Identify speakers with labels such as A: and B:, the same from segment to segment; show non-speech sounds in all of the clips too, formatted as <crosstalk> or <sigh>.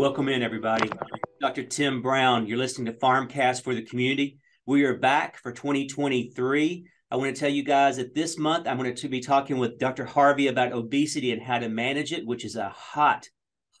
A: welcome in everybody. Dr. Tim Brown, you're listening to Farmcast for the community. We are back for 2023. I want to tell you guys that this month I'm going to be talking with Dr. Harvey about obesity and how to manage it, which is a hot,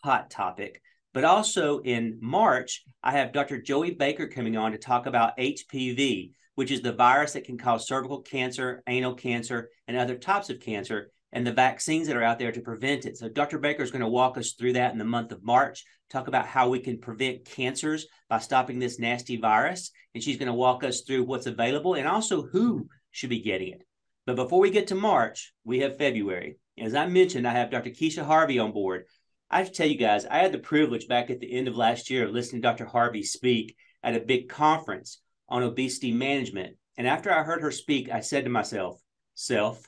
A: hot topic. But also in March, I have Dr. Joey Baker coming on to talk about HPV, which is the virus that can cause cervical cancer, anal cancer, and other types of cancer, and the vaccines that are out there to prevent it. So, Dr. Baker is going to walk us through that in the month of March, talk about how we can prevent cancers by stopping this nasty virus. And she's going to walk us through what's available and also who should be getting it. But before we get to March, we have February. As I mentioned, I have Dr. Keisha Harvey on board. I have to tell you guys, I had the privilege back at the end of last year of listening to Dr. Harvey speak at a big conference on obesity management. And after I heard her speak, I said to myself, Self,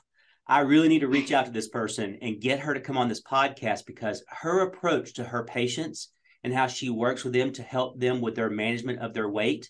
A: I really need to reach out to this person and get her to come on this podcast because her approach to her patients and how she works with them to help them with their management of their weight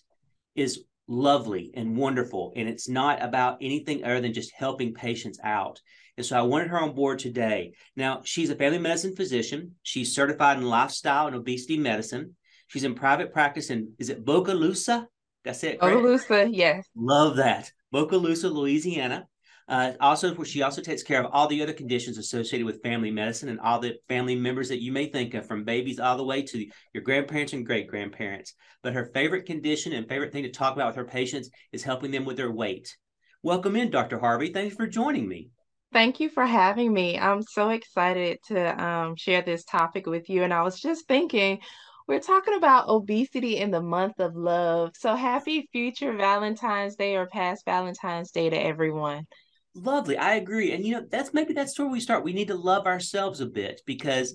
A: is lovely and wonderful. And it's not about anything other than just helping patients out. And so I wanted her on board today. Now, she's a family medicine physician. She's certified in lifestyle and obesity medicine. She's in private practice in, is it Bogalusa? That's it.
B: Bogalusa, yes.
A: Love that. Bogalusa, Louisiana. Uh, also, she also takes care of all the other conditions associated with family medicine and all the family members that you may think of, from babies all the way to your grandparents and great grandparents. But her favorite condition and favorite thing to talk about with her patients is helping them with their weight. Welcome in, Dr. Harvey. Thanks for joining me.
B: Thank you for having me. I'm so excited to um, share this topic with you. And I was just thinking, we're talking about obesity in the month of love. So happy future Valentine's Day or past Valentine's Day to everyone.
A: Lovely. I agree. And you know, that's maybe that's where we start. We need to love ourselves a bit because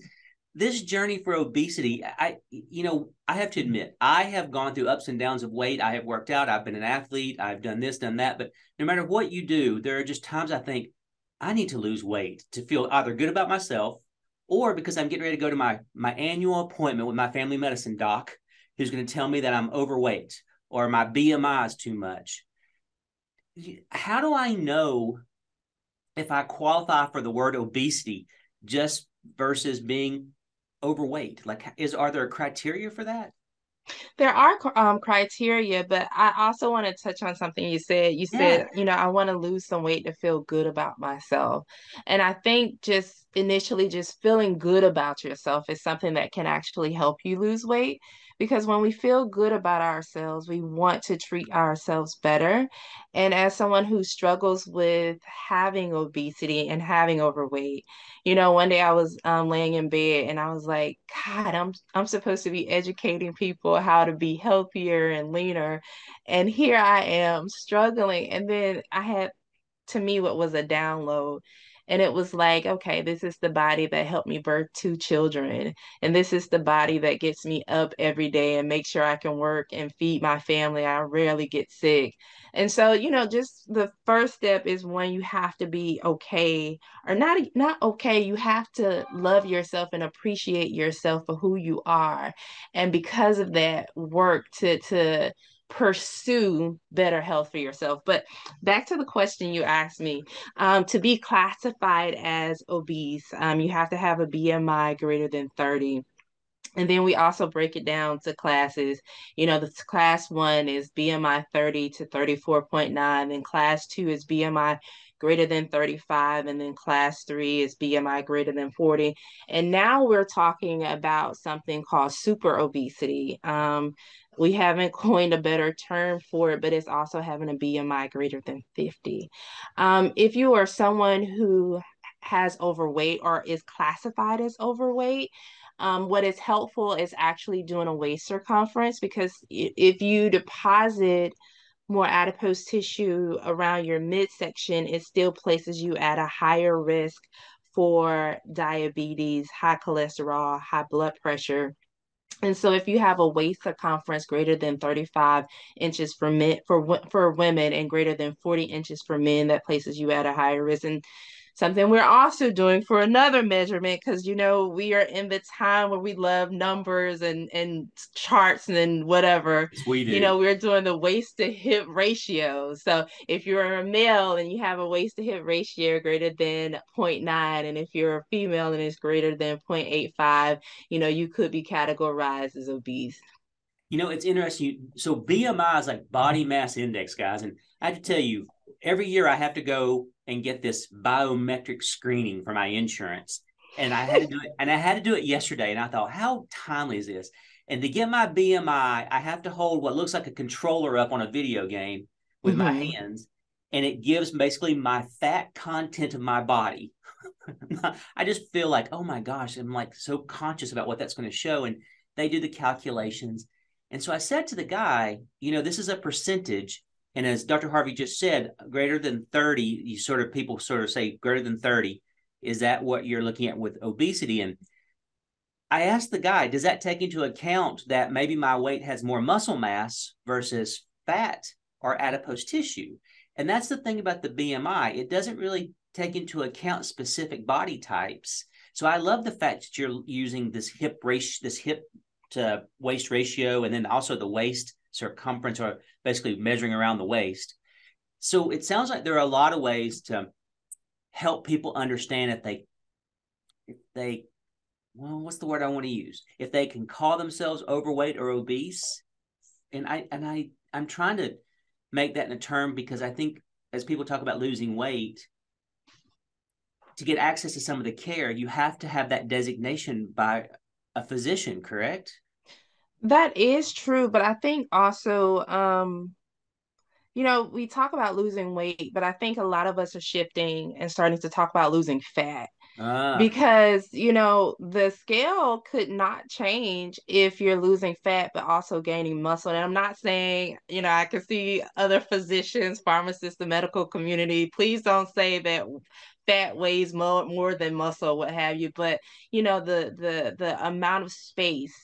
A: this journey for obesity, I you know, I have to admit, I have gone through ups and downs of weight. I have worked out, I've been an athlete, I've done this, done that, but no matter what you do, there are just times I think I need to lose weight to feel either good about myself or because I'm getting ready to go to my my annual appointment with my family medicine doc who's going to tell me that I'm overweight or my BMI is too much. How do I know if I qualify for the word obesity just versus being overweight? Like, is are there criteria for that?
B: There are um, criteria, but I also want to touch on something you said. You said, yeah. you know, I want to lose some weight to feel good about myself. And I think just initially, just feeling good about yourself is something that can actually help you lose weight because when we feel good about ourselves, we want to treat ourselves better. And as someone who struggles with having obesity and having overweight, you know, one day I was um, laying in bed and I was like, God, I'm I'm supposed to be educating people how to be healthier and leaner, and here I am struggling. And then I had to me what was a download and it was like, okay, this is the body that helped me birth two children. And this is the body that gets me up every day and make sure I can work and feed my family. I rarely get sick. And so, you know, just the first step is when you have to be okay or not not okay, you have to love yourself and appreciate yourself for who you are. And because of that, work to to pursue better health for yourself. But back to the question you asked me um, to be classified as obese, um, you have to have a BMI greater than 30. And then we also break it down to classes. You know, the class one is BMI 30 to 34.9, and class two is BMI greater than 35, and then class three is BMI greater than 40. And now we're talking about something called super obesity. Um, we haven't <laughs> coined a better term for it, but it's also having a BMI greater than 50. Um, if you are someone who has overweight or is classified as overweight, um, what is helpful is actually doing a waist circumference because if you deposit more adipose tissue around your midsection, it still places you at a higher risk for diabetes, high cholesterol, high blood pressure. And so, if you have a waist circumference greater than 35 inches for men for for women and greater than 40 inches for men, that places you at a higher risk. And something we're also doing for another measurement because you know we are in the time where we love numbers and and charts and whatever.
A: We do.
B: you know we're doing the waist to hip ratio. So if you're a male and you have a waist to hip ratio greater than 0.9 and if you're a female and it's greater than 0.85 you know you could be categorized as obese.
A: You know it's interesting. So bmi is like body mass index guys. And i have to tell you every year i have to go and get this biometric screening for my insurance. And I had to do it, and I had to do it yesterday. And I thought, how timely is this? And to get my BMI, I have to hold what looks like a controller up on a video game with mm-hmm. my hands, and it gives basically my fat content of my body. <laughs> I just feel like, oh my gosh, I'm like so conscious about what that's going to show. And they do the calculations. And so I said to the guy, you know, this is a percentage and as Dr. Harvey just said, greater than 30, you sort of people sort of say greater than 30. Is that what you're looking at with obesity? And I asked the guy, does that take into account that maybe my weight has more muscle mass versus fat or adipose tissue? And that's the thing about the BMI. It doesn't really take into account specific body types. So I love the fact that you're using this hip ratio, this hip to waist ratio, and then also the waist circumference or basically measuring around the waist. So it sounds like there are a lot of ways to help people understand if they if they well what's the word I want to use? If they can call themselves overweight or obese. And I and I I'm trying to make that in a term because I think as people talk about losing weight to get access to some of the care you have to have that designation by a physician correct
B: that is true, but I think also, um, you know, we talk about losing weight, but I think a lot of us are shifting and starting to talk about losing fat. Ah. Because, you know, the scale could not change if you're losing fat, but also gaining muscle. And I'm not saying, you know, I can see other physicians, pharmacists, the medical community. Please don't say that fat weighs more, more than muscle, what have you. But, you know, the the the amount of space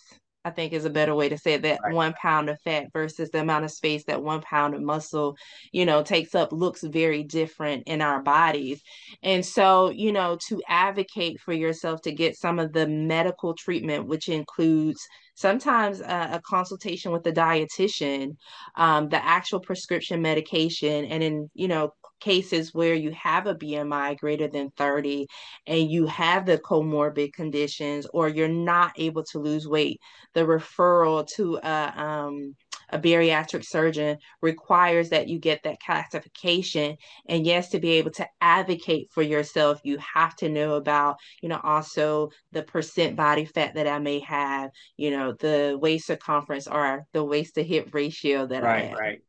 B: I think is a better way to say it, that right. one pound of fat versus the amount of space that one pound of muscle, you know, takes up looks very different in our bodies. And so, you know, to advocate for yourself to get some of the medical treatment, which includes sometimes a, a consultation with a dietitian, um, the actual prescription medication, and in, you know, cases where you have a BMI greater than 30 and you have the comorbid conditions or you're not able to lose weight, the referral to a, um, a bariatric surgeon requires that you get that classification. And yes, to be able to advocate for yourself, you have to know about, you know, also the percent body fat that I may have, you know, the waist circumference or the waist to hip ratio that
A: right,
B: I have.
A: Right,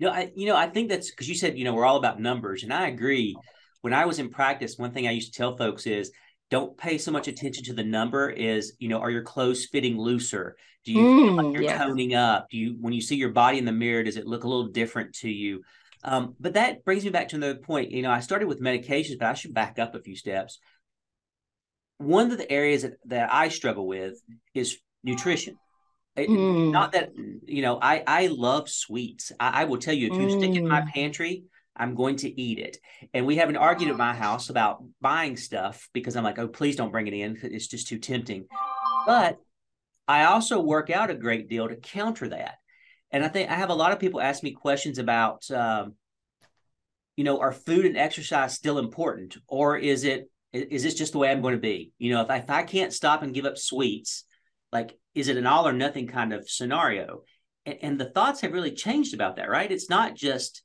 A: no, I you know I think that's because you said you know we're all about numbers, and I agree. When I was in practice, one thing I used to tell folks is don't pay so much attention to the number. Is you know are your clothes fitting looser? Do you mm, feel like you're yes. toning up? Do you when you see your body in the mirror, does it look a little different to you? Um, but that brings me back to another point. You know, I started with medications, but I should back up a few steps. One of the areas that, that I struggle with is nutrition. Mm. Not that you know, I I love sweets. I, I will tell you if you mm. stick it in my mm. pantry, I'm going to eat it. And we have an argument at my house about buying stuff because I'm like, oh, please don't bring it in. It's just too tempting. But I also work out a great deal to counter that. And I think I have a lot of people ask me questions about, um, you know, are food and exercise still important, or is it is this just the way I'm going to be? You know, if I, if I can't stop and give up sweets, like is it an all or nothing kind of scenario? And, and the thoughts have really changed about that, right? It's not just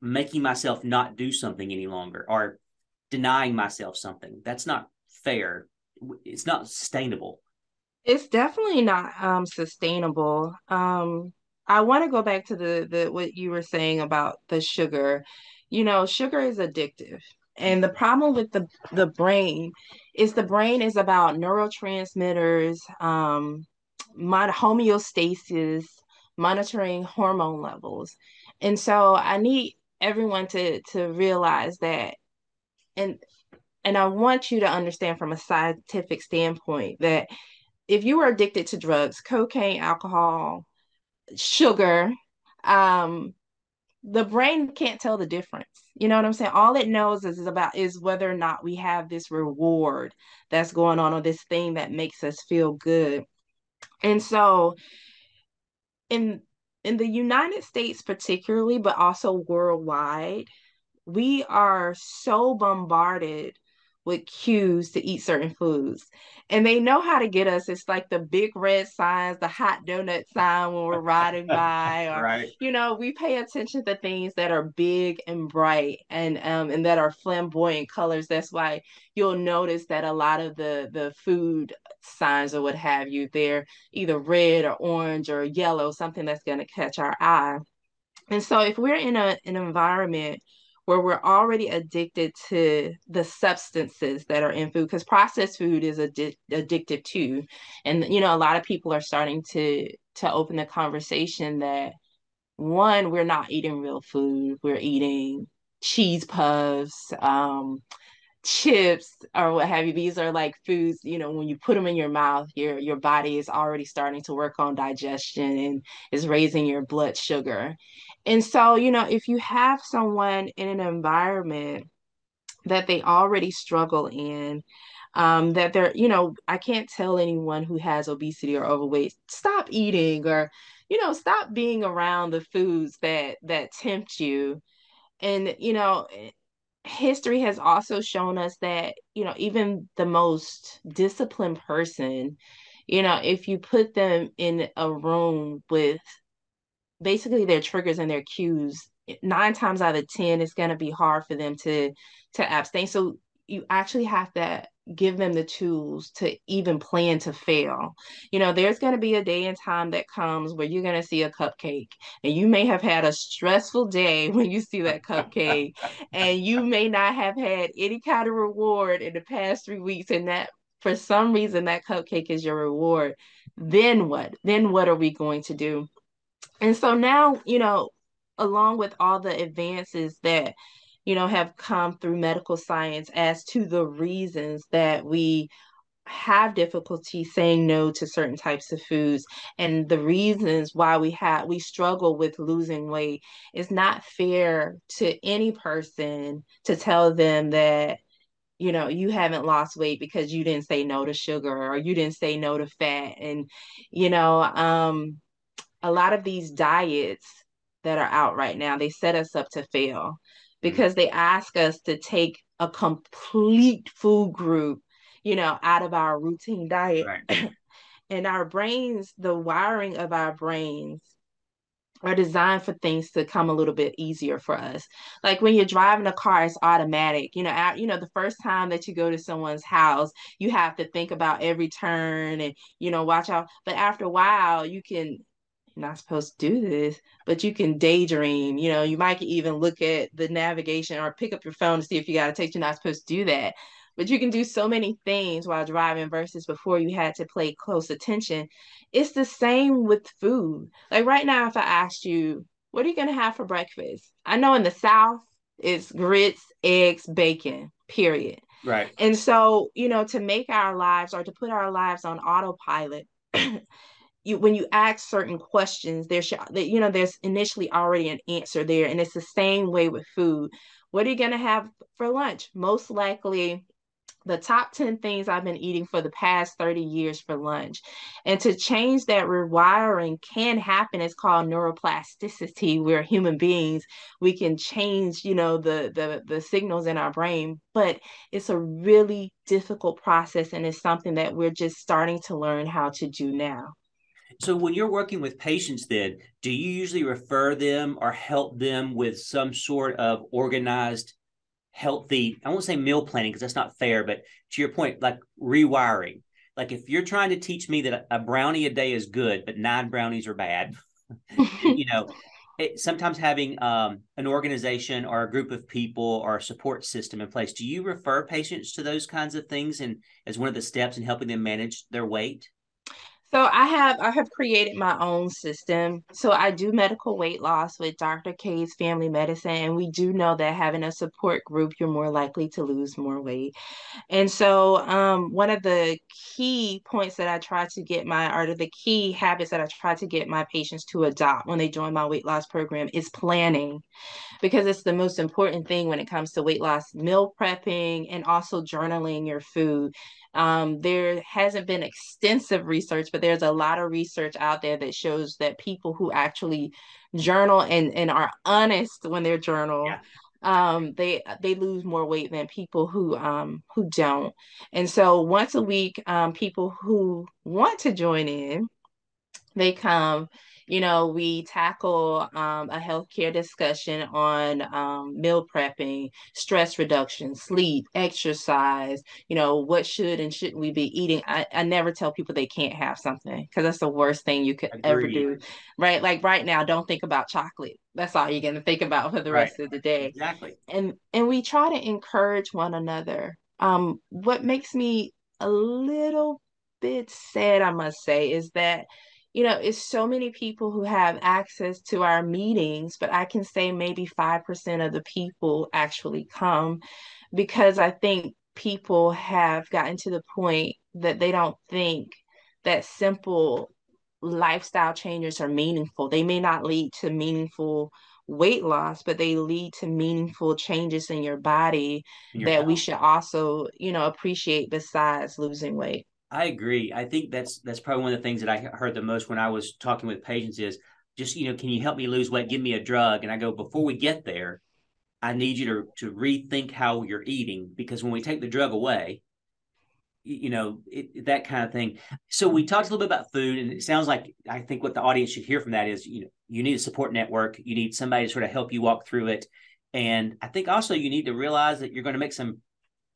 A: making myself not do something any longer or denying myself something. That's not fair. It's not sustainable.
B: It's definitely not um, sustainable. Um, I want to go back to the the what you were saying about the sugar. You know, sugar is addictive. And the problem with the the brain is the brain is about neurotransmitters, um, homeostasis, monitoring hormone levels. And so I need everyone to to realize that and and I want you to understand from a scientific standpoint that if you are addicted to drugs, cocaine, alcohol, sugar, um, the brain can't tell the difference. You know what I'm saying? All it knows is, is about is whether or not we have this reward that's going on or this thing that makes us feel good. And so in in the United States particularly, but also worldwide, we are so bombarded with cues to eat certain foods. And they know how to get us. It's like the big red signs, the hot donut sign when we're riding <laughs> by, or right. you know, we pay attention to things that are big and bright and um and that are flamboyant colors. That's why you'll notice that a lot of the the food signs or what have you, they're either red or orange or yellow, something that's gonna catch our eye. And so if we're in a an environment where we're already addicted to the substances that are in food because processed food is addi- addictive too. And you know a lot of people are starting to to open the conversation that one we're not eating real food. We're eating cheese puffs um chips or what have you. These are like foods you know when you put them in your mouth your your body is already starting to work on digestion and is raising your blood sugar and so you know if you have someone in an environment that they already struggle in um that they're you know i can't tell anyone who has obesity or overweight stop eating or you know stop being around the foods that that tempt you. And you know history has also shown us that you know even the most disciplined person you know if you put them in a room with basically their triggers and their cues nine times out of ten it's going to be hard for them to to abstain so you actually have to give them the tools to even plan to fail. You know, there's going to be a day and time that comes where you're going to see a cupcake, and you may have had a stressful day <laughs> when you see that cupcake, and you may not have had any kind of reward in the past three weeks, and that for some reason that cupcake is your reward. Then what? Then what are we going to do? And so now, you know, along with all the advances that you know, have come through medical science as to the reasons that we have difficulty saying no to certain types of foods and the reasons why we have we struggle with losing weight it's not fair to any person to tell them that you know you haven't lost weight because you didn't say no to sugar or you didn't say no to fat. And you know um a lot of these diets that are out right now they set us up to fail Mm-hmm. because they ask us to take a complete food group, you know, out of our routine diet. Right. <clears throat> and our brains, the wiring of our brains are designed for things to come a little bit easier for us. Like when you're driving a car, it's automatic. You know, you know, the first time that you go to someone's house, you have to think about every turn and you know watch out. But after a while, you can not supposed to do this, but you can daydream. You know, you might even look at the navigation or pick up your phone to see if you got a text. You're not supposed to do that. But you can do so many things while driving versus before you had to play close attention. It's the same with food. Like right now, if I asked you, what are you going to have for breakfast? I know in the South, it's grits, eggs, bacon, period.
A: Right.
B: And so, you know, to make our lives or to put our lives on autopilot, <clears throat> you when you ask certain questions there should you know there's initially already an answer there and it's the same way with food what are you going to have for lunch most likely the top 10 things I've been eating for the past 30 years for lunch. And to change that rewiring can happen. It's called neuroplasticity. We're human beings. We can change, you know, the the the signals in our brain, but it's a really difficult process and it's something that we're just starting to learn how to do now.
A: So when you're working with patients, then do you usually refer them or help them with some sort of organized, healthy? I won't say meal planning because that's not fair, but to your point, like rewiring. Like if you're trying to teach me that a brownie a day is good, but nine brownies are bad, <laughs> you know, it, sometimes having um, an organization or a group of people or a support system in place. Do you refer patients to those kinds of things and as one of the steps in helping them manage their weight?
B: So I have I have created my own system. So I do medical weight loss with Dr. K's Family Medicine, and we do know that having a support group, you're more likely to lose more weight. And so um, one of the key points that I try to get my, or the key habits that I try to get my patients to adopt when they join my weight loss program is planning because it's the most important thing when it comes to weight loss, meal prepping, and also journaling your food. Um, there hasn't been extensive research, but there's a lot of research out there that shows that people who actually journal and, and are honest when they're journal, yeah. um, they they lose more weight than people who um, who don't. And so once a week, um, people who want to join in, they come you know, we tackle um, a healthcare discussion on um, meal prepping, stress reduction, sleep, exercise, you know, what should and shouldn't we be eating. I, I never tell people they can't have something because that's the worst thing you could ever do. Right. Like right now, don't think about chocolate. That's all you're going to think about for the rest of the day.
A: Exactly.
B: And and we try to encourage one another. Um, what makes me a little bit sad, I must say, is that you know, it's so many people who have access to our meetings, but I can say maybe 5% of the people actually come because I think people have gotten to the point that they don't think that simple lifestyle changes are meaningful. They may not lead to meaningful weight loss, but they lead to meaningful changes in your body your that health. we should also, you know, appreciate besides losing weight.
A: I agree. I think that's that's probably one of the things that I heard the most when I was talking with patients is just you know, can you help me lose weight? Give me a drug, and I go before we get there, I need you to to rethink how you're eating because when we take the drug away, you know it, that kind of thing. So we talked a little bit about food, and it sounds like I think what the audience should hear from that is you know you need a support network, you need somebody to sort of help you walk through it, and I think also you need to realize that you're going to make some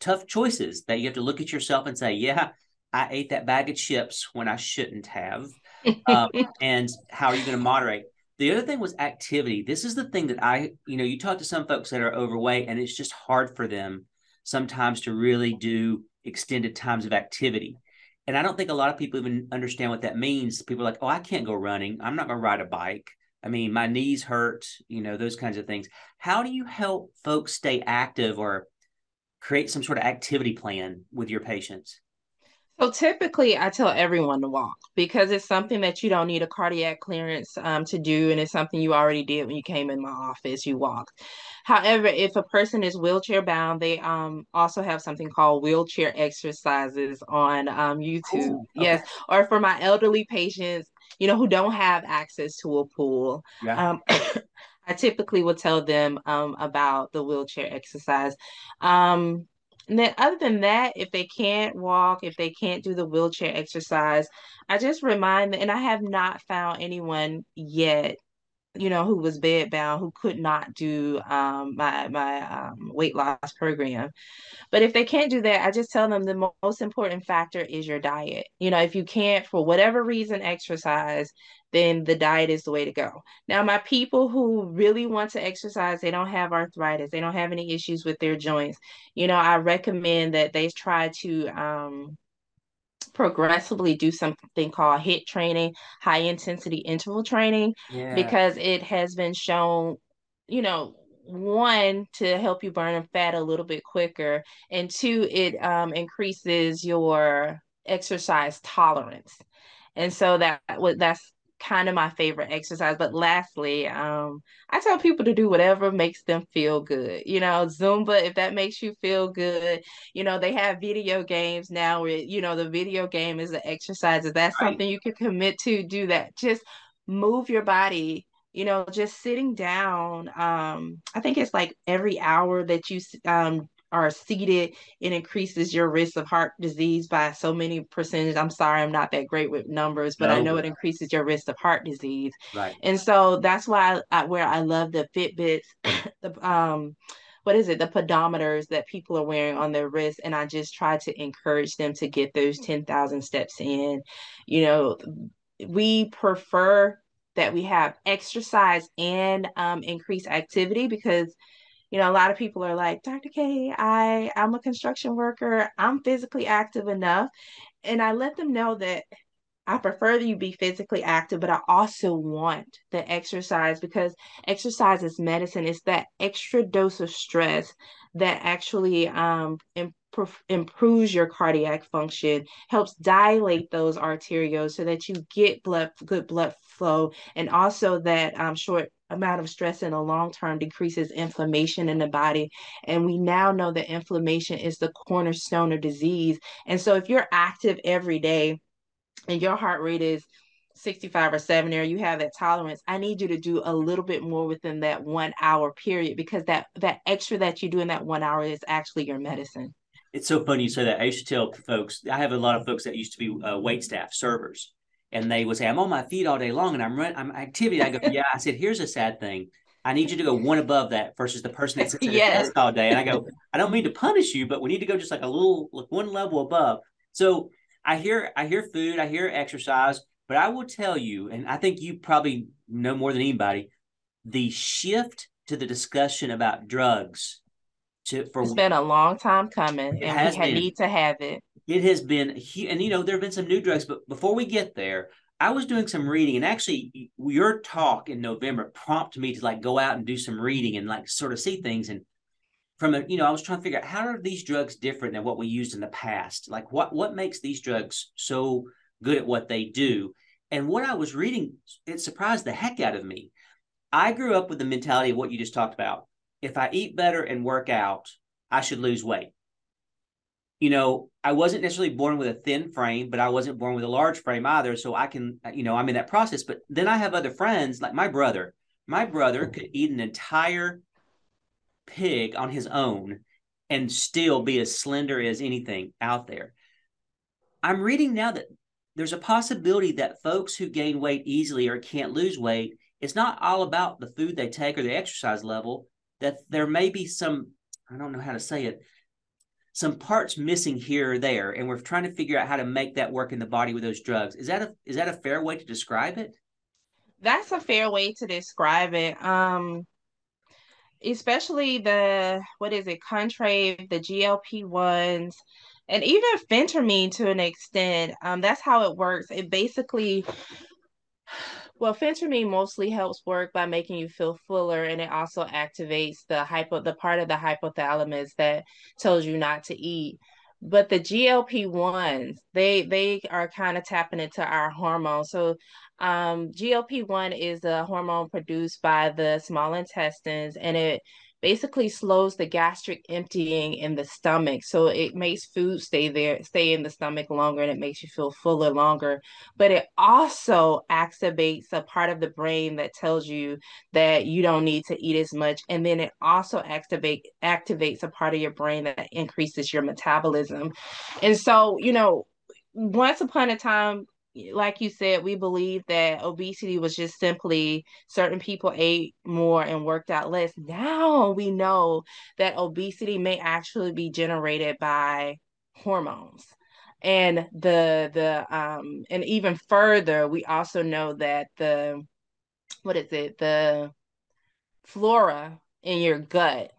A: tough choices that you have to look at yourself and say, yeah I ate that bag of chips when I shouldn't have. <laughs> Um, and how are you going to moderate? The other thing was activity. This is the thing that I, you know, you talk to some folks that are overweight and it's just hard for them sometimes to really do extended times of activity. And I don't think a lot of people even understand what that means. People are like, oh, I can't go running. I'm not going to ride a bike. I mean, my knees hurt, you know, those kinds of things. How do you help folks stay active or create some sort of activity plan with your patients?
B: So typically, I tell everyone to walk because it's something that you don't need a cardiac clearance um, to do, and it's something you already did when you came in my office. You walked. However, if a person is wheelchair bound, they um, also have something called wheelchair exercises on um, YouTube. Ooh, okay. Yes, or for my elderly patients, you know, who don't have access to a pool. Yeah. Um, <coughs> I typically will tell them um, about the wheelchair exercise. Um, and then other than that, if they can't walk, if they can't do the wheelchair exercise, I just remind them, and I have not found anyone yet, you know, who was bedbound who could not do um, my my um, weight loss program. But if they can't do that, I just tell them the most important factor is your diet. You know, if you can't for whatever reason exercise, then the diet is the way to go. Now, my people who really want to exercise, they don't have arthritis, they don't have any issues with their joints. You know, I recommend that they try to um, progressively do something called HIIT training, high intensity interval training, yeah. because it has been shown, you know, one to help you burn fat a little bit quicker, and two, it um, increases your exercise tolerance. And so that that's kind of my favorite exercise. But lastly, um, I tell people to do whatever makes them feel good. You know, Zumba, if that makes you feel good, you know, they have video games now where, you know, the video game is an exercise. If that's right. something you can commit to, do that. Just move your body you know just sitting down um i think it's like every hour that you um are seated, it increases your risk of heart disease by so many percentage. I'm sorry, I'm not that great with numbers, but no. I know it increases your risk of heart disease.
A: Right.
B: And so that's why I, where I love the Fitbits, <coughs> the um what is it the pedometers that people are wearing on their wrists and i just try to encourage them to get those 10,000 steps in you know we prefer that we have exercise and um, increased activity because you know a lot of people are like dr k i i'm a construction worker i'm physically active enough and i let them know that I prefer that you be physically active, but I also want the exercise because exercise is medicine. It's that extra dose of stress that actually um, improves your cardiac function, helps dilate those arterioles so that you get blood good blood flow, and also that um, short amount of stress in the long term decreases inflammation in the body. And we now know that inflammation is the cornerstone of disease. And so if you're active every day, and your heart rate is 65 or 70 or you have that tolerance i need you to do a little bit more within that one hour period because that that extra that you do in that one hour is actually your medicine
A: it's so funny you say that i used to tell folks i have a lot of folks that used to be uh, wait staff servers and they would say i'm on my feet all day long and i'm running i'm activity i go <laughs> yeah i said here's a sad thing I need you to go one above that versus the person that <laughs> sits at yes. desk all day. And I go, I don't mean to punish you, but we need to go just like a little, like one level above. So I hear I hear food, I hear exercise, but I will tell you, and I think you probably know more than anybody, the shift to the discussion about drugs.
B: To, for, it's been a long time coming, and we need to have it.
A: It has been, and you know, there have been some new drugs, but before we get there, I was doing some reading, and actually, your talk in November prompted me to like go out and do some reading and like sort of see things. And from a you know i was trying to figure out how are these drugs different than what we used in the past like what what makes these drugs so good at what they do and what i was reading it surprised the heck out of me i grew up with the mentality of what you just talked about if i eat better and work out i should lose weight. You know i wasn't necessarily born with a thin frame but i wasn't born with a large frame either so i can you know i'm in that process. But then i have other friends like my brother. My brother could eat an entire pig on his own and still be as slender as anything out there. I'm reading now that there's a possibility that folks who gain weight easily or can't lose weight, it's not all about the food they take or the exercise level, that there may be some, I don't know how to say it, some parts missing here or there. And we're trying to figure out how to make that work in the body with those drugs. Is that a is that a fair way to describe it?
B: That's a fair way to describe it. Um especially the what is it, Contrave, the GLP ones, and even phentermine to an extent. Um, that's how it works. It basically well, phentermine mostly helps work by making you feel fuller, and it also activates the hypo the part of the hypothalamus that tells you not to eat. But the GLP ones, they they are kind of tapping into our hormones. So um, GLP 1 is a hormone produced by the small intestines and it basically slows the gastric emptying in the stomach. So it makes food stay there, stay in the stomach longer and it makes you feel fuller longer. But it also activates a part of the brain that tells you that you don't need to eat as much. And then it also activate activates a part of your brain that increases your metabolism. And so, you know, once upon a time like you said, we believe that obesity was just simply certain people ate more and worked out less. Now we know that obesity may actually be generated by hormones. And the the um and even further, we also know that the what is it? The flora in your gut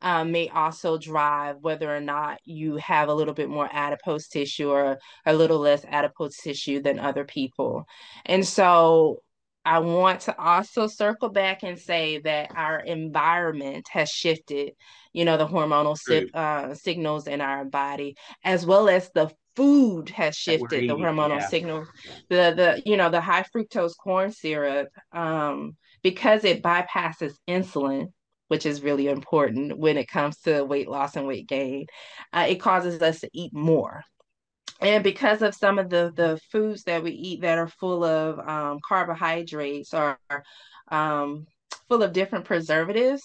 B: um, may also drive whether or not you have a little bit more adipose tissue or a little less adipose tissue than other people. And so I want to also circle back and say that our environment has shifted, you know, the hormonal si- uh, signals in our body, as well as the food has shifted the hormonal yeah. signal. The the you know the high fructose corn syrup, um, because it bypasses insulin which is really important when it comes to weight loss and weight gain. Uh, it causes us to eat more. And because of some of the, the foods that we eat that are full of um, carbohydrates or um, full of different preservatives,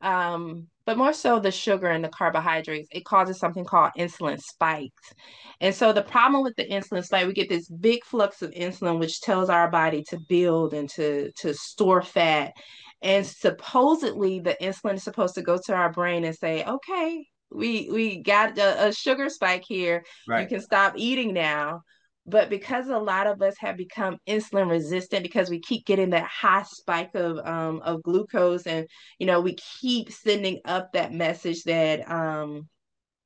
B: um, but more so the sugar and the carbohydrates, it causes something called insulin spikes. And so the problem with the insulin spike, we get this big flux of insulin, which tells our body to build and to, to store fat. And supposedly the insulin is supposed to go to our brain and say, okay, we we got a, a sugar spike here. Right. You can stop eating now. But because a lot of us have become insulin resistant because we keep getting that high spike of um, of glucose and you know we keep sending up that message that um,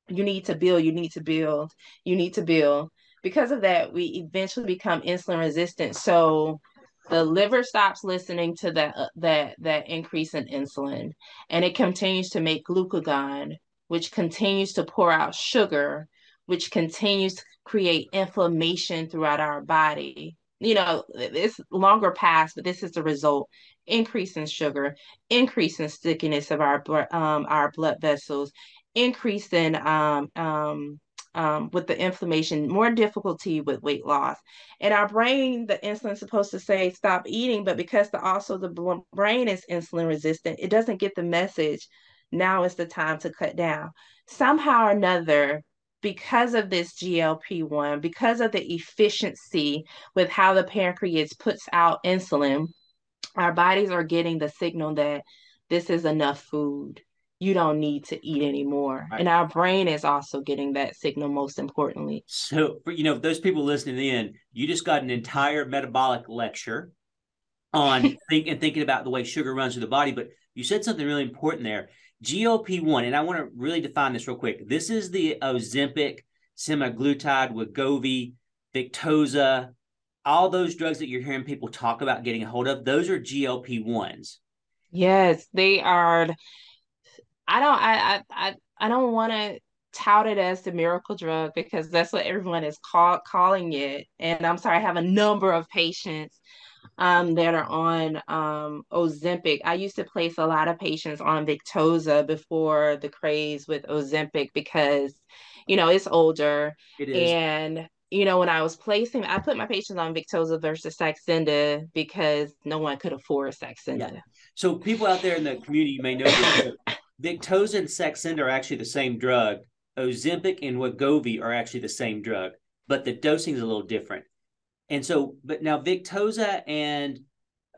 B: you need to build, you need to build, you need to build because of that, we eventually become insulin resistant. So the liver stops listening to that uh, that that increase in insulin, and it continues to make glucagon, which continues to pour out sugar, which continues to create inflammation throughout our body. You know, it's longer past, but this is the result increase in sugar, increase in stickiness of our um, our blood vessels, increase in um, um, um, with the inflammation, more difficulty with weight loss. And our brain, the insulin's supposed to say stop eating, but because the, also the brain is insulin resistant, it doesn't get the message. Now is the time to cut down. Somehow or another, because of this GLP 1, because of the efficiency with how the pancreas puts out insulin, our bodies are getting the signal that this is enough food. You don't need to eat anymore. Right. And our brain is also getting that signal, most importantly.
A: So, for, you know, those people listening in, you just got an entire metabolic lecture on <laughs> think and thinking about the way sugar runs through the body. But you said something really important there. GLP 1, and I want to really define this real quick. This is the Ozempic, semaglutide, Wegovy, Victoza, all those drugs that you're hearing people talk about getting a hold of, those are GLP ones.
B: Yes, they are. I don't. I. I. I don't want to tout it as the miracle drug because that's what everyone is call, calling it. And I'm sorry, I have a number of patients um, that are on um, Ozempic. I used to place a lot of patients on Victoza before the craze with Ozempic because, you know, it's older. It is. And you know, when I was placing, I put my patients on Victoza versus Saxenda because no one could afford Saxenda. Yeah.
A: So people out there in the community may know Victoza and Saxenda are actually the same drug. Ozempic and Wegovy are actually the same drug, but the dosing is a little different. And so, but now Victoza and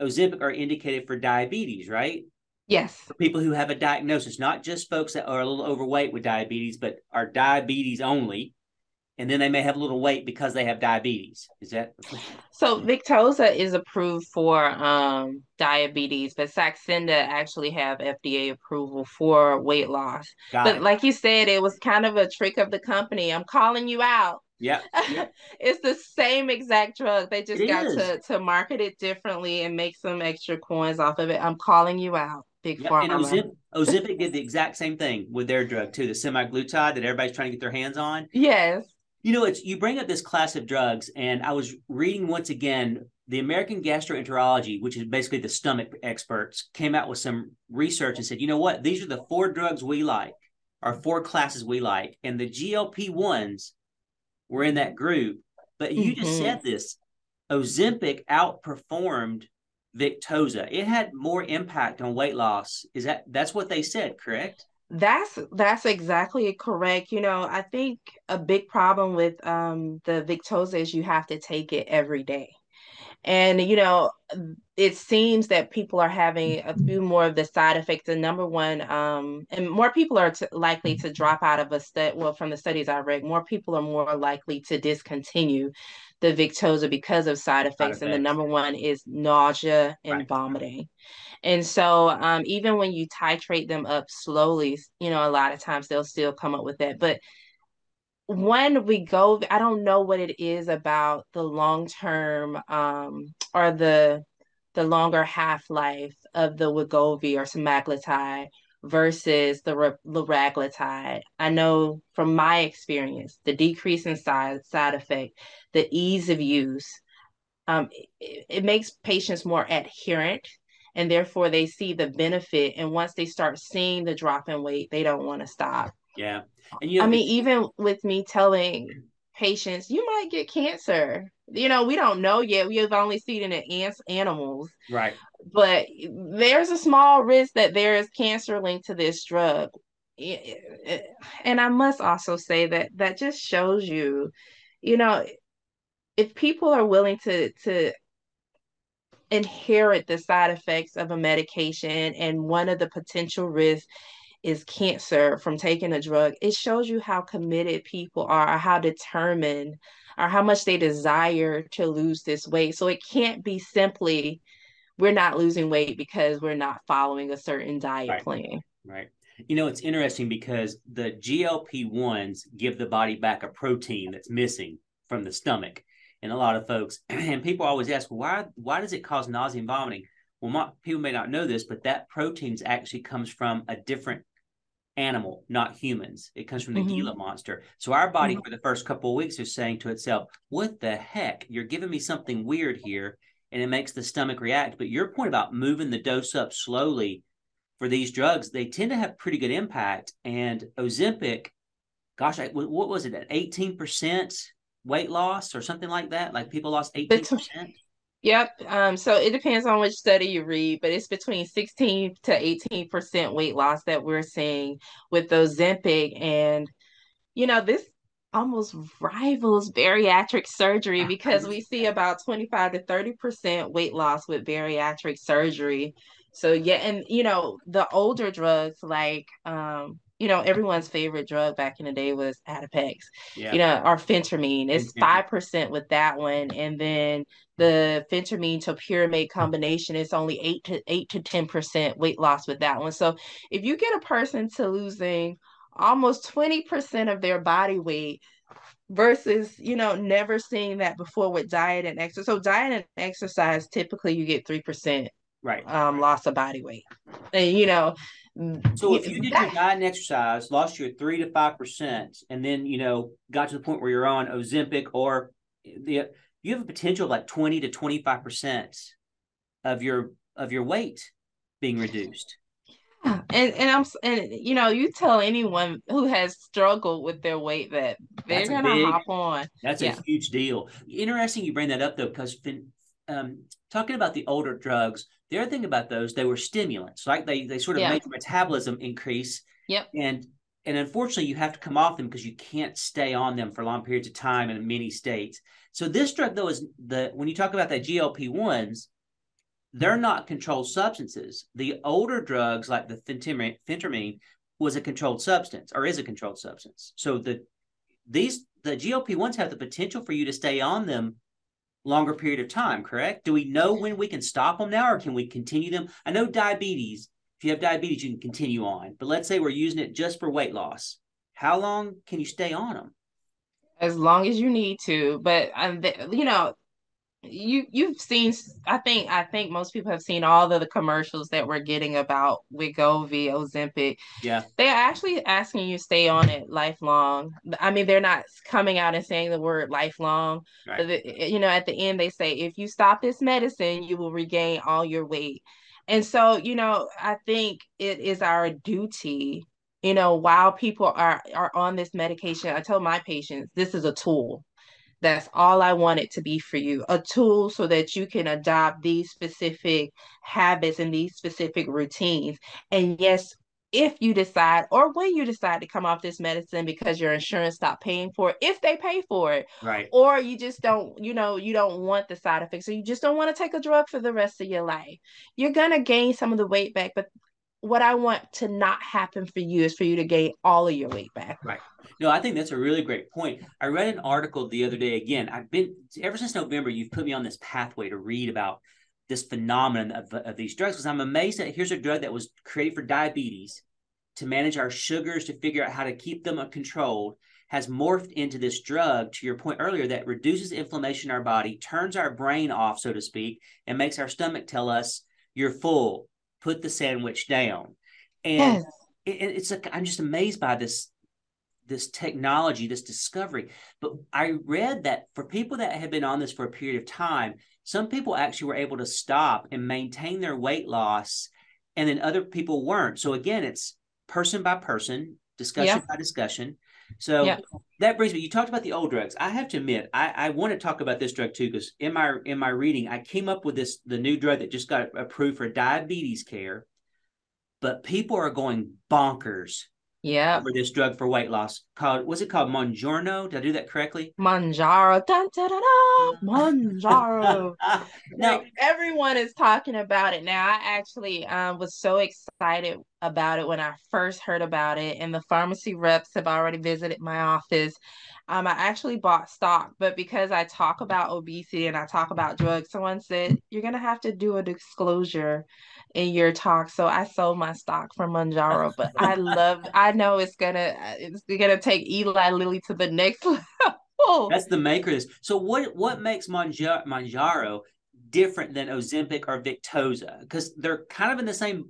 A: Ozempic are indicated for diabetes, right?
B: Yes.
A: For people who have a diagnosis, not just folks that are a little overweight with diabetes, but are diabetes only and then they may have a little weight because they have diabetes. Is that
B: so? Victoza is approved for um, diabetes, but Saxenda actually have FDA approval for weight loss. Got but it. like you said, it was kind of a trick of the company. I'm calling you out.
A: Yeah, <laughs>
B: it's the same exact drug. They just it got is. to to market it differently and make some extra coins off of it. I'm calling you out. Big yep. pharma. And
A: Ozempic, Ozempic did the exact same thing with their drug too, the semaglutide that everybody's trying to get their hands on.
B: Yes.
A: You know, it's you bring up this class of drugs, and I was reading once again the American Gastroenterology, which is basically the stomach experts, came out with some research and said, you know what, these are the four drugs we like, or four classes we like, and the GLP ones were in that group. But you mm-hmm. just said this: Ozempic outperformed Victoza. It had more impact on weight loss. Is that that's what they said, correct?
B: That's that's exactly correct. You know, I think a big problem with um the Victoza is you have to take it every day. And you know, it seems that people are having a few more of the side effects. And number one, um, and more people are likely to drop out of a study. Well, from the studies I read, more people are more likely to discontinue the Victoza because of side effects. Side effects. And the number one is nausea and right. vomiting. And so, um, even when you titrate them up slowly, you know, a lot of times they'll still come up with that. But when we go, I don't know what it is about the long term um, or the the longer half life of the Wegovy or semaglutide versus the liraglutide. I know from my experience, the decrease in side side effect, the ease of use, um, it, it makes patients more adherent and therefore they see the benefit and once they start seeing the drop in weight they don't want to stop
A: yeah.
B: And you know, i mean even with me telling patients you might get cancer. You know we don't know yet. We have only seen it in ants animals.
A: Right.
B: But there's a small risk that there is cancer linked to this drug. And i must also say that that just shows you you know if people are willing to to inherit the side effects of a medication and one of the potential risks is cancer from taking a drug it shows you how committed people are or how determined or how much they desire to lose this weight so it can't be simply we're not losing weight because we're not following a certain diet
A: right.
B: plan
A: right you know it's interesting because the glp-1s give the body back a protein that's missing from the stomach And a lot of folks. <clears throat> And people always ask, why why does it cause nausea and vomiting? Well, my, people may not know this, but that protein actually comes from a different animal, not humans. It comes from the mm-hmm. Gila monster. So our body mm-hmm. for the first couple of weeks is saying to itself, "What the heck? You're giving me something weird here," and it makes the stomach react. But your point about moving the dose up slowly for these drugs, they tend to have pretty good impact. And Ozempic, gosh, I, what was it at eighteen percent weight loss or something like that? Like people lost eighteen percent.
B: Yep. Um, so it depends on which study you read, but it's between 16 to 18% weight loss that we're seeing with Ozempic. And, you know, this almost rivals bariatric surgery <laughs> because we see about 25 to 30% weight loss with bariatric surgery. So yeah, and you know, the older drugs like um you know, everyone's favorite drug back in the day was Adipex, yeah. you know, or phentermine. It's five percent with that one, and then the phentermine topiramate combination is only eight to eight to ten percent weight loss with that one. So if you get a person to losing almost twenty percent of their body weight versus you know never seeing that before with diet and exercise. So diet and exercise typically you get three percent
A: right
B: um loss of body weight, and you know
A: so if you did your diet and exercise, lost your three to five percent, and then you know got to the point where you're on Ozempic or the you have a potential of like twenty to twenty five percent of your of your weight being reduced.
B: Yeah. And and I'm and you know you tell anyone who has struggled with their weight that they're that's gonna big, hop on.
A: That's yeah. a huge deal. Interesting you bring that up though because um, talking about the older drugs, the other thing about those, they were stimulants, right? They they sort of yeah. make metabolism increase.
B: Yep.
A: And and unfortunately, you have to come off them because you can't stay on them for long periods of time in many states. So this drug, though, is the when you talk about that GLP ones, they're mm-hmm. not controlled substances. The older drugs, like the phentermine, was a controlled substance or is a controlled substance. So the these the GLP ones have the potential for you to stay on them longer period of time, correct? Do we know when we can stop them now or can we continue them? I know diabetes, if you have diabetes, you can continue on, but let's say we're using it just for weight loss. How long can you stay on them?
B: As long as you need to, but um, you know, you you've seen i think i think most people have seen all of the commercials that we're getting about Wegovy, Ozempic.
A: Yeah.
B: They're actually asking you stay on it lifelong. I mean, they're not coming out and saying the word lifelong. Right. But the, eh, you know, at the end they say if you stop this medicine, you will regain all your weight. And so, you know, I think it is our duty you know while people are are on this medication i tell my patients this is a tool that's all I want it to be for you a tool so that you can adopt these specific habits and these specific routines. And yes, if you decide or when you decide to come off this medicine because your insurance stopped paying for it, if they pay for it,
A: right?
B: Or you just don't, you know, you don't want the side effects, or you just don't want to take a drug for the rest of your life. You're gonna gain some of the weight back, but what I want to not happen for you is for you to gain all of your weight back.
A: Right. No, I think that's a really great point. I read an article the other day. Again, I've been ever since November. You've put me on this pathway to read about this phenomenon of, of these drugs because I'm amazed that here's a drug that was created for diabetes to manage our sugars to figure out how to keep them controlled has morphed into this drug to your point earlier that reduces inflammation in our body turns our brain off so to speak and makes our stomach tell us you're full put the sandwich down. And yes. it, it's like I'm just amazed by this this technology, this discovery. But I read that for people that have been on this for a period of time, some people actually were able to stop and maintain their weight loss, and then other people weren't. So again, it's person by person, discussion yeah. by discussion. So yeah. that brings me. You talked about the old drugs. I have to admit, I, I want to talk about this drug too because in my in my reading, I came up with this the new drug that just got approved for diabetes care, but people are going bonkers
B: yeah.
A: For this drug for weight loss called, was it called Mounjaro? Did I do that correctly?
B: Mounjaro. Dun, dun, dun, dun, <laughs> Mounjaro. no, like, everyone is talking about it now. I actually um, was so excited about it when I first heard about it, and the pharmacy reps have already visited my office. Um, I actually bought stock, but because I talk about obesity and I talk about drugs, someone said you're gonna have to do a disclosure in your talk. So I sold my stock for Mounjaro, <laughs> but I love I know it's gonna it's gonna take Eli Lilly to the next <laughs> level.
A: That's the maker this. So what what makes Mounjaro, Mounjaro different than Ozempic or Victoza? Because they're kind of in the same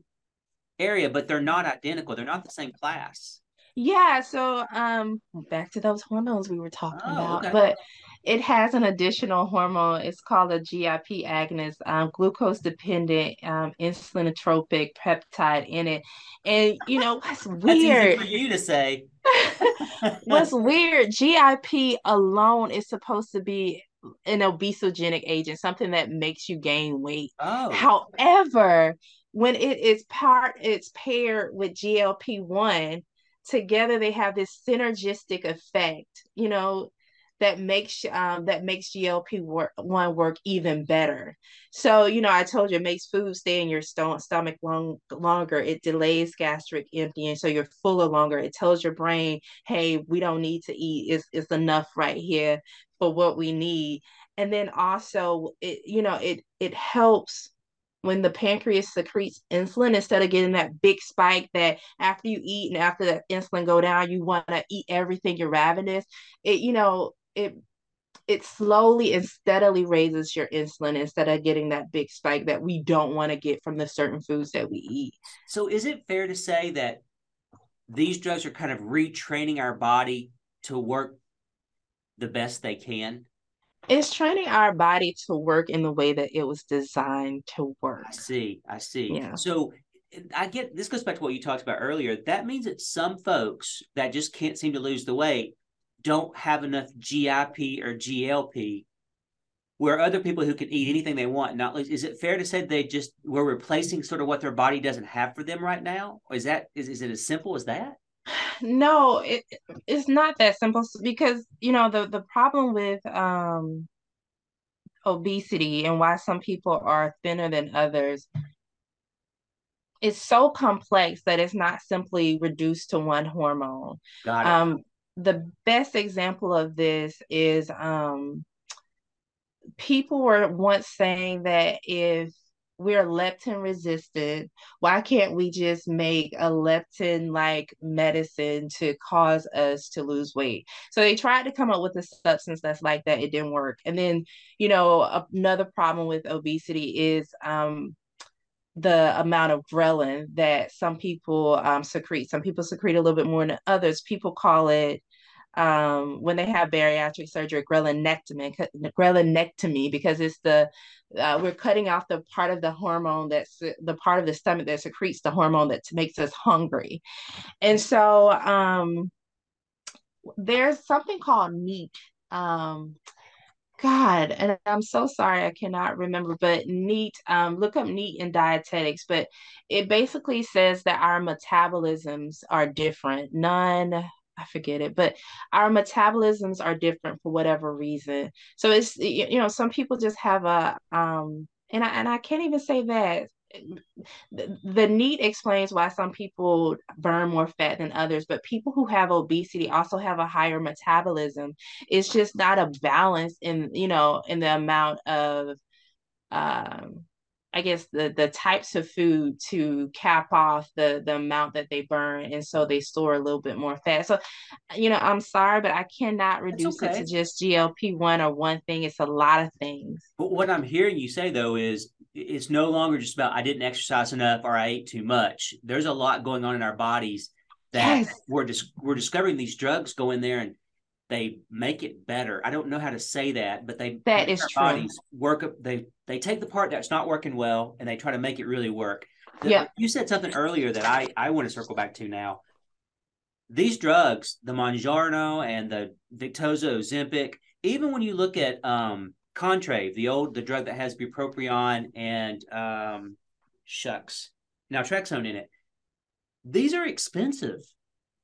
A: area, but they're not identical. They're not the same class.
B: Yeah, so um back to those hormones we were talking
A: Oh,
B: about,
A: okay.
B: but it has an additional hormone. It's called a GIP agonist, um, glucose dependent, um, insulinotropic peptide in it. And you know <laughs> what's weird?
A: for you to say. <laughs>
B: What's weird, GIP alone is supposed to be an obesogenic agent, something that makes you gain weight.
A: Oh,
B: However, when it is part, it's paired with GLP-1, together they have this synergistic effect, you know, that makes um that makes GLP-1 work even better. So, you know, I told you it makes food stay in your sto- stomach long longer. It delays gastric emptying, so you're fuller longer. It tells your brain, hey, we don't need to eat. It's it's enough right here for what we need. And then also it, you know, it it helps when the pancreas secretes insulin instead of getting that big spike that after you eat and after that insulin go down you want to eat everything you're ravenous it you know it it slowly and steadily raises your insulin instead of getting that big spike that we don't want to get from the certain foods that we eat
A: so is it fair to say that these drugs are kind of retraining our body to work the best they can?
B: it's training our body to work in the way that it was designed to work
A: I see. I see.
B: yeah
A: So I get this goes back to what you talked about earlier. That means that some folks that just can't seem to lose the weight don't have enough GIP or GLP, where other people who can eat anything they want not lose. Is it fair to say they just we're replacing sort of what their body doesn't have for them right now? Is that is, is it as simple as that? <sighs>
B: no it it's not that simple because you know the the problem with um obesity and why some people are thinner than others it's so complex that it's not simply reduced to one hormone
A: Got it.
B: um the best example of this is um people were once saying that if we're leptin resistant, why can't we just make a leptin like medicine to cause us to lose weight? So they tried to come up with a substance that's like that. It didn't work. And then, you know, another problem with obesity is um, the amount of ghrelin that some people um, secrete. Some people secrete a little bit more than others. People call it um, when they have bariatric surgery, ghrelonectomy, because it's the uh, we're cutting off the part of the hormone that's the part of the stomach that secretes the hormone that makes us hungry, and so um, there's something called NEAT. Um, God, and I'm so sorry I cannot remember, but NEAT, um, look up NEAT in dietetics, but it basically says that our metabolisms are different. None, I forget it, but our metabolisms are different for whatever reason. So it's you know, some people just have a um and I and I can't even say that the, the NEAT explains why some people burn more fat than others, but people who have obesity also have a higher metabolism. It's just not a balance in, you know, in the amount of um I guess the the types of food to cap off the the amount that they burn, and so they store a little bit more fat. So, you know, I'm sorry, but I cannot reduce it to just GLP one or one thing. It's a lot of things.
A: But what I'm hearing you say though is it's no longer just about I didn't exercise enough or I ate too much. There's a lot going on in our bodies that
B: Yes.
A: we're dis- we're discovering these drugs go in there and they make it better. I don't know how to say that, but they
B: That
A: make
B: true.
A: bodies work. up- They they take the part that's not working well and they try to make it really work. The-
B: Yeah.
A: You said something earlier that I I want to circle back to now. These drugs, the Mounjaro and the Victoza, Ozempic, even when you look at um Contrave, the old the drug that has bupropion and um shucks, naltrexone in it, these are expensive.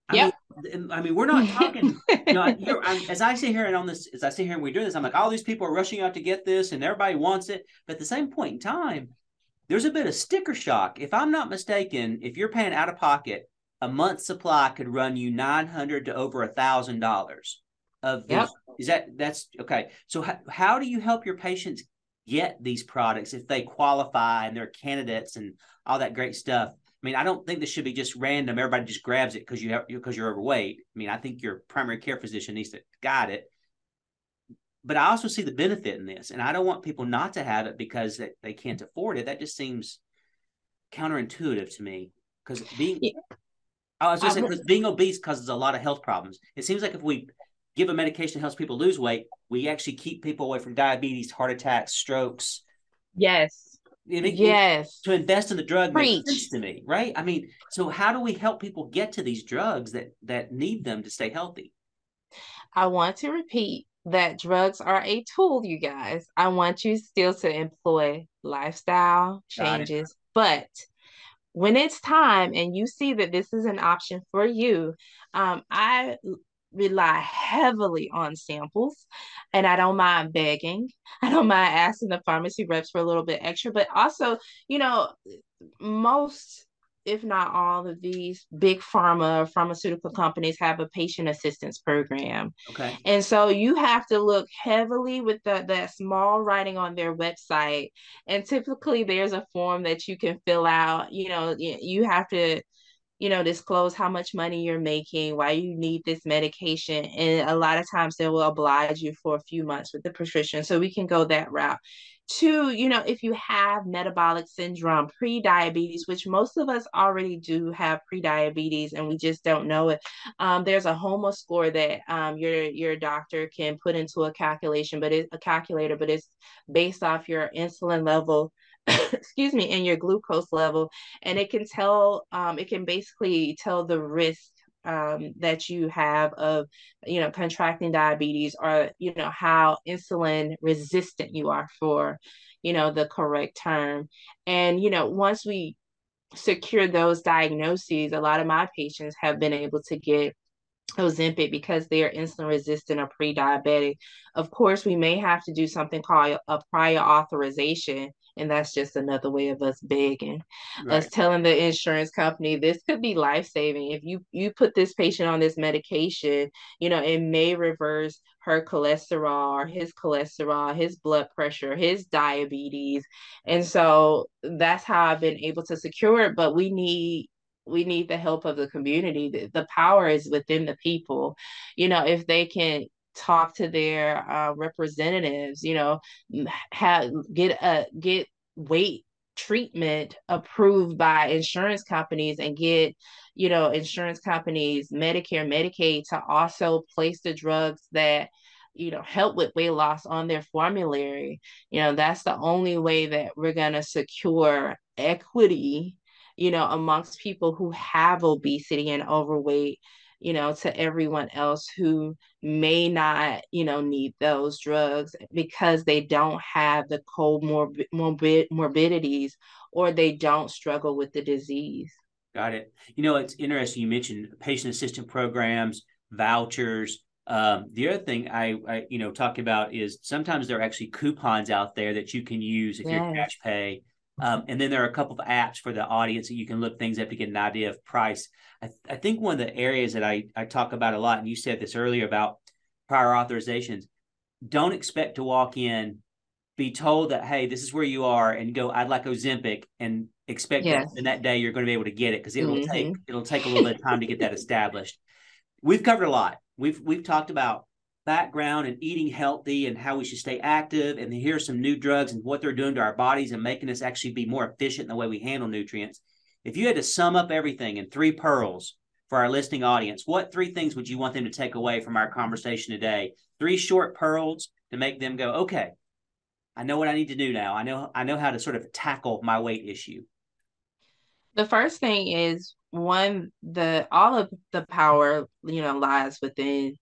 A: I
B: Yep.
A: mean, I mean, we're not talking. You know, <laughs> I'm, as I sit here and on this, as I sit here and we do this, I'm like, all these people are rushing out to get this, and everybody wants it. But at the same point in time, there's a bit of sticker shock. If I'm not mistaken, if you're paying out of pocket, a month's supply could run you nine hundred to over a thousand dollars of.
B: Yep.
A: Is that that's okay? So how, how do you help your patients get these products if they qualify and they're candidates and all that great stuff? I mean, I don't think this should be just random. Everybody just grabs it because you have because you're overweight. I mean, I think your primary care physician needs to guide it. but I also see the benefit in this, and I don't want people not to have it because they, they can't afford it. That just seems counterintuitive to me because being yeah. I was just saying because being obese causes a lot of health problems. It seems like if we give a medication that helps people lose weight, we actually keep people away from diabetes, heart attacks, strokes.
B: Yes.
A: It, it,
B: yes.
A: to invest in the drug Preach. makes sense to me, right? I mean, so how do we help people get to these drugs that that need them to stay healthy?
B: I want to repeat that drugs are a tool, you guys. I want you still to employ lifestyle changes, but when it's time and you see that this is an option for you, um, I rely heavily on samples and I don't mind begging. <laughs> I don't mind asking the pharmacy reps for a little bit extra, but also, you know, most if not all of these big pharma pharmaceutical companies have a patient assistance program.
A: Okay.
B: And so you have to look heavily with the, that small writing on their website. And typically there's a form that you can fill out. You know, you have to you know, disclose how much money you're making, why you need this medication. And a lot of times they will oblige you for a few months with the prescription. So we can go that route. Two, you know, if you have metabolic syndrome, pre-diabetes, which most of us already do have pre-diabetes and we just don't know it. Um, there's a HOMA score that um, your your doctor can put into a calculation, but it's a calculator, but it's based off your insulin level <coughs> excuse me, and your glucose level. And it can tell, um, it can basically tell the risk um, that you have of, you know, contracting diabetes or, you know, how insulin resistant you are for, you know, the correct term. And, you know, once we secure those diagnoses, a lot of my patients have been able to get Ozempic because they are insulin resistant or pre-diabetic. Of course, we may have to do something called a prior authorization and that's just another way of us begging right. us telling the insurance company this could be life-saving if you you put this patient on this medication you know it may reverse her cholesterol or his cholesterol his blood pressure his diabetes. And so that's how i've been able to secure it but we need we need the help of the community. The, the power is within the people. You know if they can talk to their uh, representatives you know have get a get weight treatment approved by insurance companies and get you know insurance companies medicare medicaid to also place the drugs that you know help with weight loss on their formulary. You know that's the only way that we're going to secure equity you know amongst people who have obesity and overweight you know, to everyone else who may not, you know, need those drugs because they don't have the comorbid morbid, morbidities or they don't struggle with the disease.
A: Got it. You know, it's interesting. You mentioned patient assistance programs, vouchers. Um, the other thing I, I, you know, talk about is sometimes there are actually coupons out there that you can use if yes. you're cash pay. Um, and then there are a couple of apps for the audience that you can look things up to get an idea of price. I, th- I think one of the areas that I, I talk about a lot, and you said this earlier about prior authorizations, don't expect to walk in, be told that, hey, this is where you are, and go, I'd like Ozempic, and expect yes. that in that day you're going to be able to get it because it'll mm-hmm. take it'll take a little bit of time to get that established. We've covered a lot. We've we've talked about background and eating healthy and how we should stay active. And here are some new drugs and what they're doing to our bodies and making us actually be more efficient in the way we handle nutrients. If you had to sum up everything in three pearls for our listening audience, what three things would you want them to take away from our conversation today? Three short pearls to make them go, okay, I know what I need to do now. I know I know how to sort of tackle my weight issue.
B: The first thing is one the all of the power you know lies within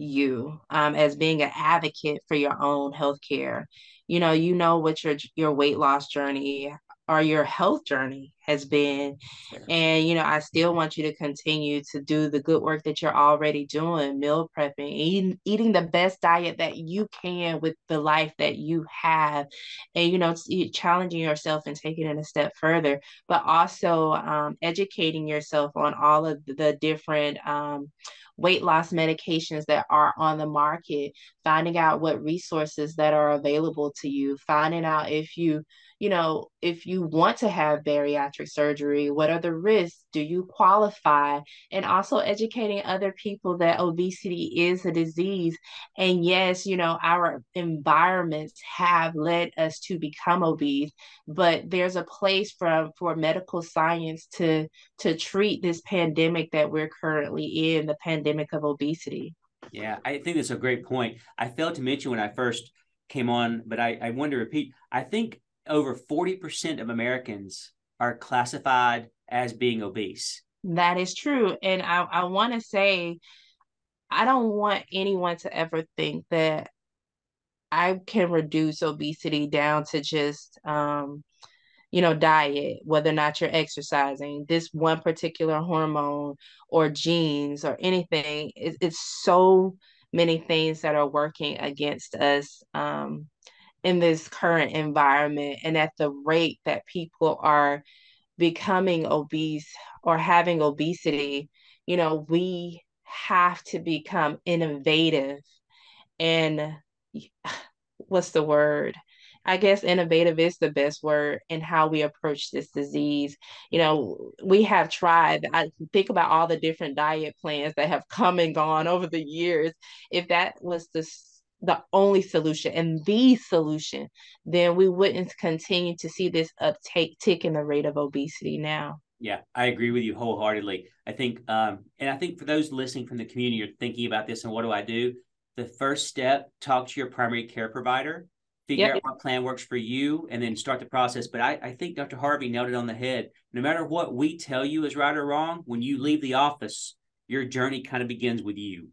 B: you um, as being an advocate for your own health care. You know, you know what your your weight loss journey or your health journey has been. And, you know, I still want you to continue to do the good work that you're already doing, meal prepping, eating, eating the best diet that you can with the life that you have. And, you know, challenging yourself and taking it a step further, but also um, educating yourself on all of the different um, weight loss medications that are on the market, finding out what resources that are available to you, finding out if you you know, if you want to have bariatric surgery, what are the risks? Do you qualify? And also educating other people that obesity is a disease. And yes, you know, our environments have led us to become obese, but there's a place for for medical science to to treat this pandemic that we're currently in, the pandemic of obesity.
A: Yeah, I think that's a great point. I failed to mention when I first came on, but I, I want to repeat. I think over 40% of Americans are classified as being obese.
B: That is true. And I, I want to say, I don't want anyone to ever think that I can reduce obesity down to just, um, you know, diet, whether or not you're exercising, this one particular hormone or genes or anything. It, it's so many things that are working against us. Um, in this current environment and at the rate that people are becoming obese or having obesity, you know, we have to become innovative and <sighs> what's the word? I guess innovative is the best word in how we approach this disease. You know, we have tried, I think about all the different diet plans that have come and gone over the years. If that was the the only solution and the solution, then we wouldn't continue to see this uptake tick in the rate of obesity now.
A: Yeah, I agree with you wholeheartedly. I think, um, and I think for those listening from the community, you're thinking about this and what do I do? The first step, talk to your primary care provider, figure yep. out what plan works for you, and then start the process. But I, I think Dr. Harvey nailed it on the head. No matter what we tell you is right or wrong, when you leave the office, your journey kind of begins with you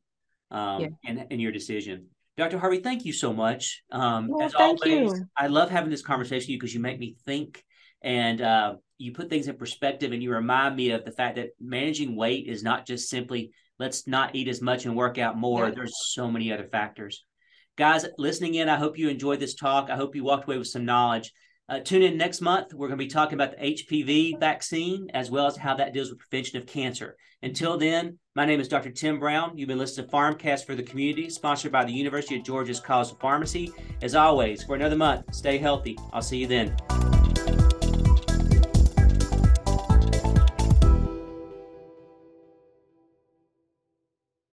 A: um, yeah. and, and your decision. Dr. Harvey, thank you so much. Um,
B: well, as thank always, you.
A: I love having this conversation with you because you make me think and uh, you put things in perspective and you remind me of the fact that managing weight is not just simply let's not eat as much and work out more. Yeah. There's so many other factors. Guys, listening in, I hope you enjoyed this talk. I hope you walked away with some knowledge. Uh, tune in next month. We're going to be talking about the HPV vaccine as well as how that deals with prevention of cancer. Until then, my name is Dr. Tim Brown. You've been listening to Pharmcast for the Community, sponsored by the University of Georgia's College of Pharmacy. As always, for another month, stay healthy. I'll see you then.